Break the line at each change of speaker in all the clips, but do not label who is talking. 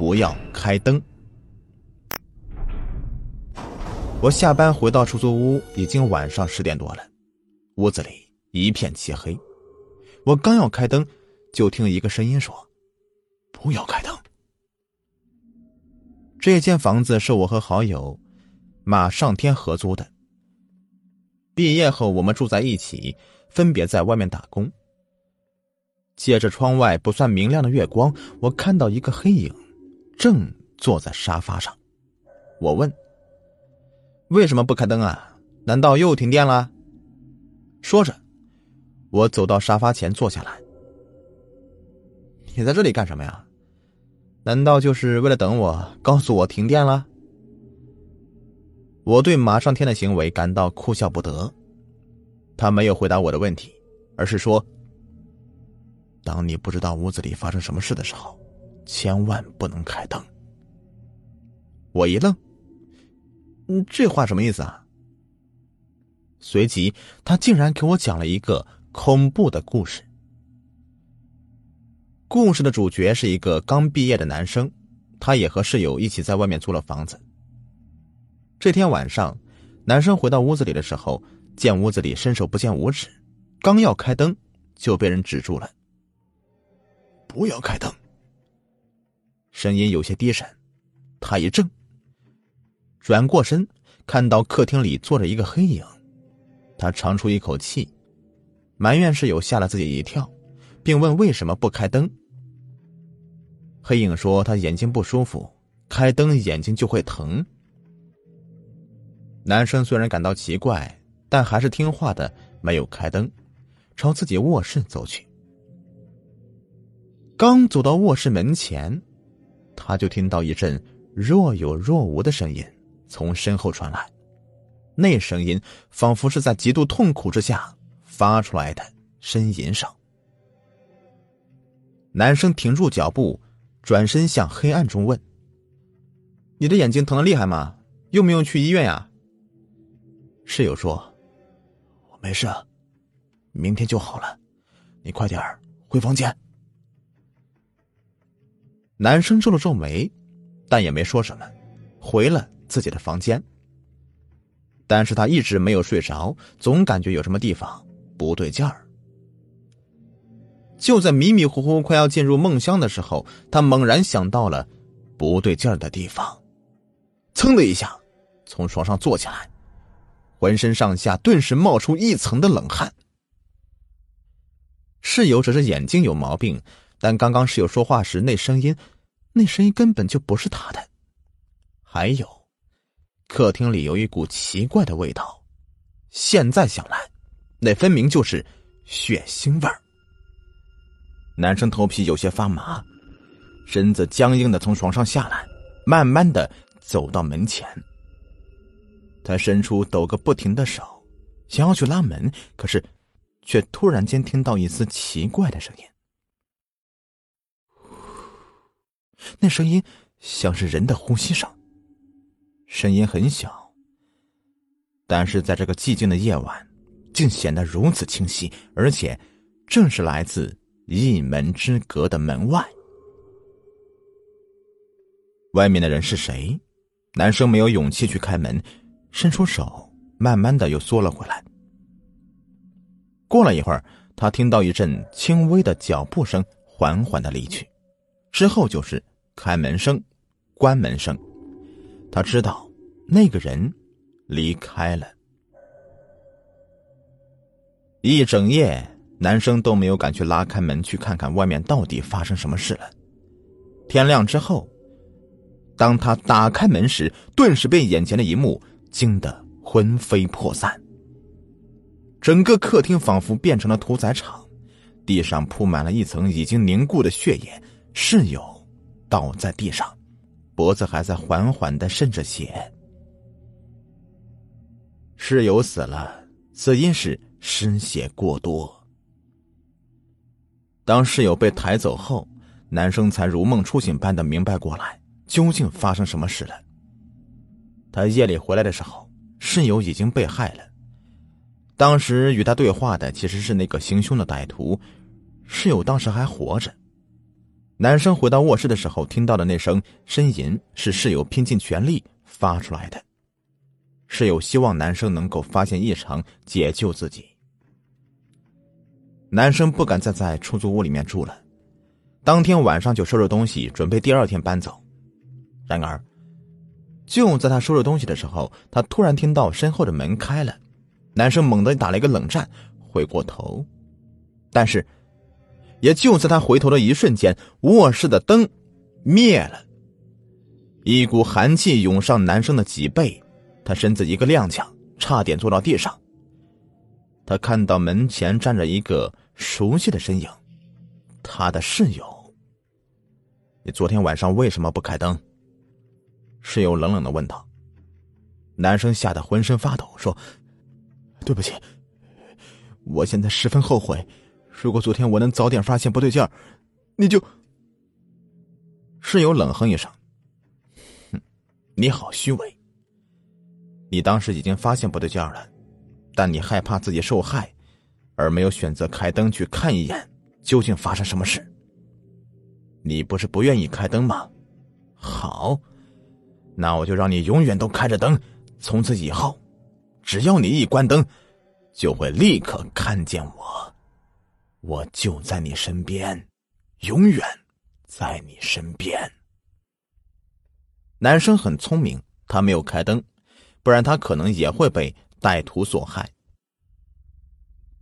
不要开灯。我下班回到出租屋，已经晚上十点多了，屋子里一片漆黑。我刚要开灯，就听一个声音说：“不要开灯。”这间房子是我和好友马上天合租的。毕业后，我们住在一起，分别在外面打工。借着窗外不算明亮的月光，我看到一个黑影，正坐在沙发上。我问：“为什么不开灯啊？难道又停电了？”说着，我走到沙发前坐下来。你在这里干什么呀？难道就是为了等我告诉我停电了？我对马上天的行为感到哭笑不得。他没有回答我的问题，而是说。当你不知道屋子里发生什么事的时候，千万不能开灯。我一愣，嗯，这话什么意思啊？随即，他竟然给我讲了一个恐怖的故事。故事的主角是一个刚毕业的男生，他也和室友一起在外面租了房子。这天晚上，男生回到屋子里的时候，见屋子里伸手不见五指，刚要开灯，就被人止住了。不要开灯。声音有些低沉，他一怔，转过身，看到客厅里坐着一个黑影，他长出一口气，埋怨室友吓了自己一跳，并问为什么不开灯。黑影说他眼睛不舒服，开灯眼睛就会疼。男生虽然感到奇怪，但还是听话的没有开灯，朝自己卧室走去。刚走到卧室门前，他就听到一阵若有若无的声音从身后传来，那声音仿佛是在极度痛苦之下发出来的呻吟声。男生停住脚步，转身向黑暗中问：“你的眼睛疼的厉害吗？用不用去医院呀？”室友说：“我没事，明天就好了，你快点回房间。”男生皱了皱眉，但也没说什么，回了自己的房间。但是他一直没有睡着，总感觉有什么地方不对劲儿。就在迷迷糊糊快要进入梦乡的时候，他猛然想到了不对劲儿的地方，噌的一下从床上坐起来，浑身上下顿时冒出一层的冷汗。室友只是眼睛有毛病。但刚刚室友说话时，那声音，那声音根本就不是他的。还有，客厅里有一股奇怪的味道，现在想来，那分明就是血腥味儿。男生头皮有些发麻，身子僵硬的从床上下来，慢慢的走到门前。他伸出抖个不停的手，想要去拉门，可是，却突然间听到一丝奇怪的声音。那声音像是人的呼吸声，声音很小，但是在这个寂静的夜晚，竟显得如此清晰，而且正是来自一门之隔的门外。外面的人是谁？男生没有勇气去开门，伸出手，慢慢的又缩了回来。过了一会儿，他听到一阵轻微的脚步声，缓缓的离去，之后就是。开门声，关门声，他知道那个人离开了。一整夜，男生都没有敢去拉开门去看看外面到底发生什么事了。天亮之后，当他打开门时，顿时被眼前的一幕惊得魂飞魄散。整个客厅仿佛变成了屠宰场，地上铺满了一层已经凝固的血液，室友。倒在地上，脖子还在缓缓的渗着血。室友死了，死因是失血过多。当室友被抬走后，男生才如梦初醒般的明白过来，究竟发生什么事了。他夜里回来的时候，室友已经被害了。当时与他对话的其实是那个行凶的歹徒，室友当时还活着。男生回到卧室的时候，听到的那声呻吟是室友拼尽全力发出来的。室友希望男生能够发现异常，解救自己。男生不敢再在出租屋里面住了，当天晚上就收拾东西，准备第二天搬走。然而，就在他收拾东西的时候，他突然听到身后的门开了，男生猛地打了一个冷战，回过头，但是，也就在他回头的一瞬间，卧室的灯灭了，一股寒气涌上男生的脊背，他身子一个踉跄，差点坐到地上。他看到门前站着一个熟悉的身影，他的室友。你昨天晚上为什么不开灯？室友冷冷的问道。男生吓得浑身发抖，说：“对不起，我现在十分后悔。如果昨天我能早点发现不对劲儿，你就……”室友冷哼一声：“哼，你好虚伪。你当时已经发现不对劲儿了。”但你害怕自己受害，而没有选择开灯去看一眼，究竟发生什么事？你不是不愿意开灯吗？好，那我就让你永远都开着灯。从此以后，只要你一关灯，就会立刻看见我，我就在你身边，永远在你身边。男生很聪明，他没有开灯，不然他可能也会被。歹徒所害。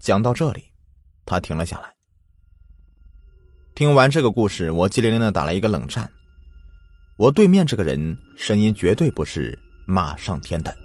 讲到这里，他停了下来。听完这个故事，我机灵灵的打了一个冷战。我对面这个人声音绝对不是马上天的。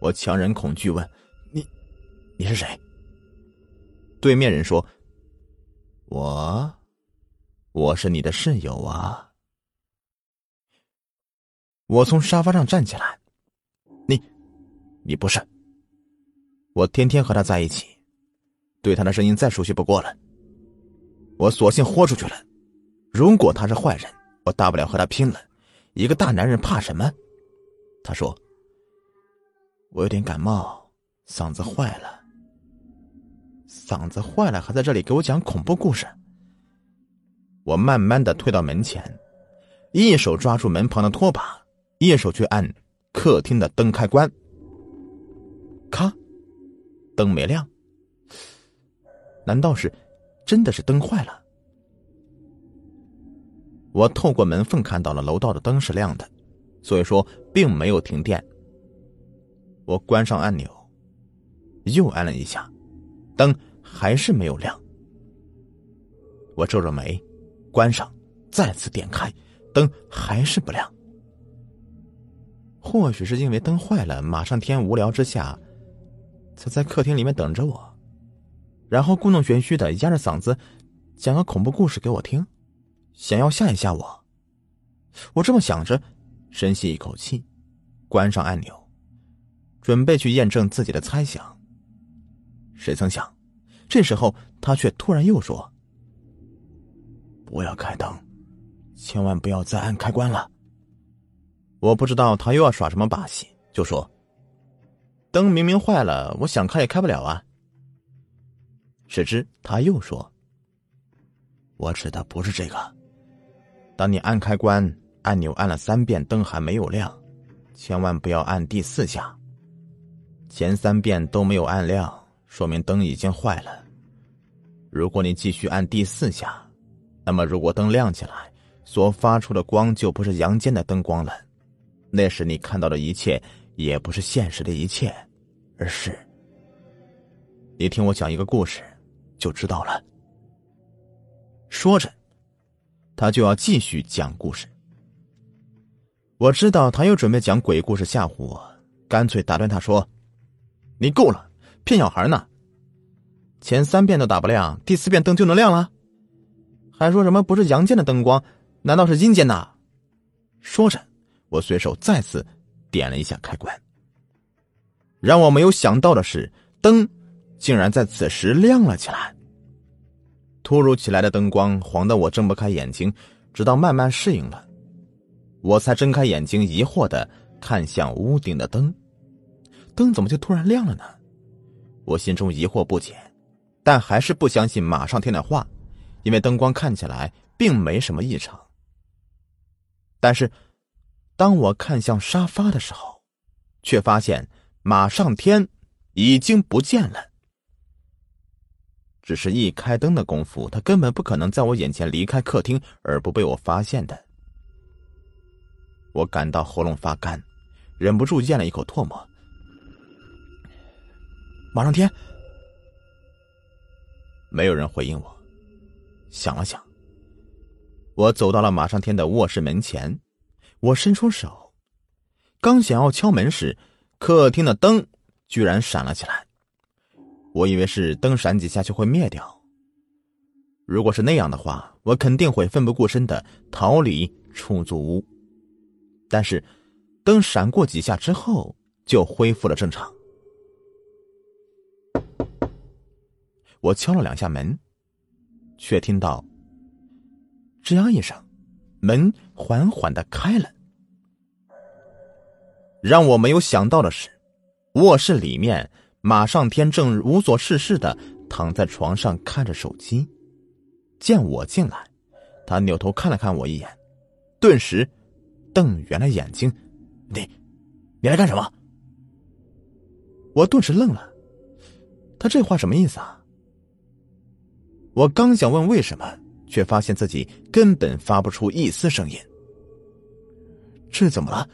我强忍恐惧问：“你，你是谁？”对面人说：“我，我是你的室友啊。”我从沙发上站起来。你你不是，我天天和他在一起，对他的声音再熟悉不过了。我索性豁出去了。如果他是坏人，我大不了和他拼了。一个大男人怕什么？他说：“我有点感冒，嗓子坏了。嗓子坏了，还在这里给我讲恐怖故事。”我慢慢的退到门前，一手抓住门旁的拖把，一手去按客厅的灯开关。咔，灯没亮。难道是真的是灯坏了？我透过门缝看到了楼道的灯是亮的，所以说并没有停电。我关上按钮，又按了一下，灯还是没有亮。我皱着眉，关上，再次点开，灯还是不亮。或许是因为灯坏了，马上天无聊之下。他在客厅里面等着我，然后故弄玄虚的压着嗓子讲个恐怖故事给我听，想要吓一吓我。我这么想着，深吸一口气，关上按钮，准备去验证自己的猜想。谁曾想，这时候他却突然又说：“不要开灯，千万不要再按开关了。”我不知道他又要耍什么把戏，就说。灯明明坏了，我想开也开不了啊。谁知他又说：“我指的不是这个。当你按开关按钮按了三遍，灯还没有亮，千万不要按第四下。前三遍都没有按亮，说明灯已经坏了。如果你继续按第四下，那么如果灯亮起来，所发出的光就不是阳间的灯光了，那时你看到的一切。”也不是现实的一切，而是你听我讲一个故事，就知道了。说着，他就要继续讲故事。我知道他又准备讲鬼故事吓唬我，干脆打断他说：“你够了，骗小孩呢！前三遍都打不亮，第四遍灯就能亮了？还说什么不是阳间的灯光，难道是阴间的？”说着，我随手再次。点了一下开关，让我没有想到的是，灯竟然在此时亮了起来。突如其来的灯光晃得我睁不开眼睛，直到慢慢适应了，我才睁开眼睛，疑惑的看向屋顶的灯。灯怎么就突然亮了呢？我心中疑惑不解，但还是不相信马上天的话，因为灯光看起来并没什么异常。但是，当我看向沙发的时候，却发现马上天已经不见了。只是一开灯的功夫，他根本不可能在我眼前离开客厅而不被我发现的。我感到喉咙发干，忍不住咽了一口唾沫。马上天，没有人回应我。想了想。我走到了马上天的卧室门前，我伸出手，刚想要敲门时，客厅的灯居然闪了起来。我以为是灯闪几下就会灭掉。如果是那样的话，我肯定会奋不顾身的逃离出租屋。但是，灯闪过几下之后就恢复了正常。我敲了两下门，却听到。吱呀一声，门缓缓的开了。让我没有想到的是，卧室里面马上天正无所事事的躺在床上看着手机。见我进来，他扭头看了看我一眼，顿时瞪圆了眼睛：“你，你来干什么？”我顿时愣了，他这话什么意思啊？我刚想问为什么。却发现自己根本发不出一丝声音。这怎么了？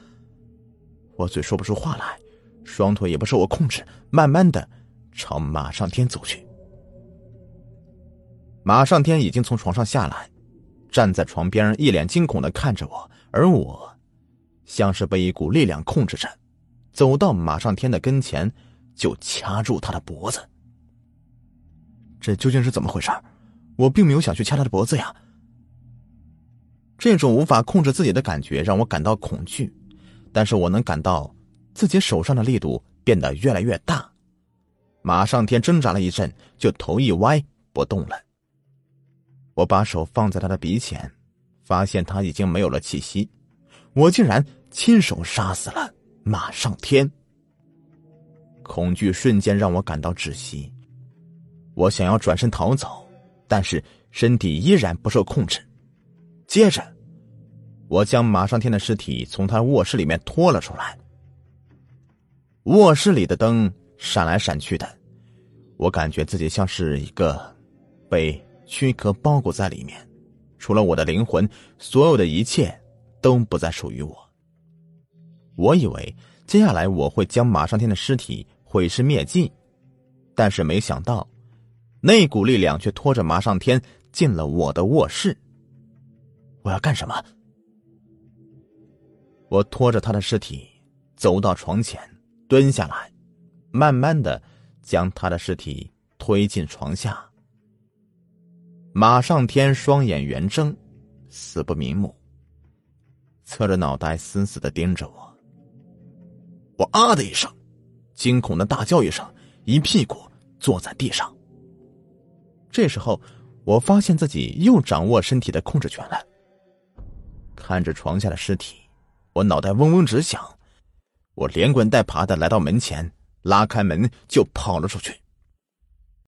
我嘴说不出话来，双腿也不受我控制，慢慢的朝马上天走去。马上天已经从床上下来，站在床边，一脸惊恐的看着我，而我像是被一股力量控制着，走到马上天的跟前，就掐住他的脖子。这究竟是怎么回事？我并没有想去掐他的脖子呀。这种无法控制自己的感觉让我感到恐惧，但是我能感到自己手上的力度变得越来越大。马上天挣扎了一阵，就头一歪不动了。我把手放在他的鼻前，发现他已经没有了气息。我竟然亲手杀死了马上天。恐惧瞬间让我感到窒息，我想要转身逃走。但是身体依然不受控制。接着，我将马上天的尸体从他卧室里面拖了出来。卧室里的灯闪来闪去的，我感觉自己像是一个被躯壳包裹在里面，除了我的灵魂，所有的一切都不再属于我。我以为接下来我会将马上天的尸体毁尸灭迹，但是没想到。那股力量却拖着马上天进了我的卧室。我要干什么？我拖着他的尸体走到床前，蹲下来，慢慢的将他的尸体推进床下。马上天双眼圆睁，死不瞑目，侧着脑袋死死的盯着我。我啊的一声，惊恐的大叫一声，一屁股坐在地上。这时候，我发现自己又掌握身体的控制权了。看着床下的尸体，我脑袋嗡嗡直响。我连滚带爬的来到门前，拉开门就跑了出去。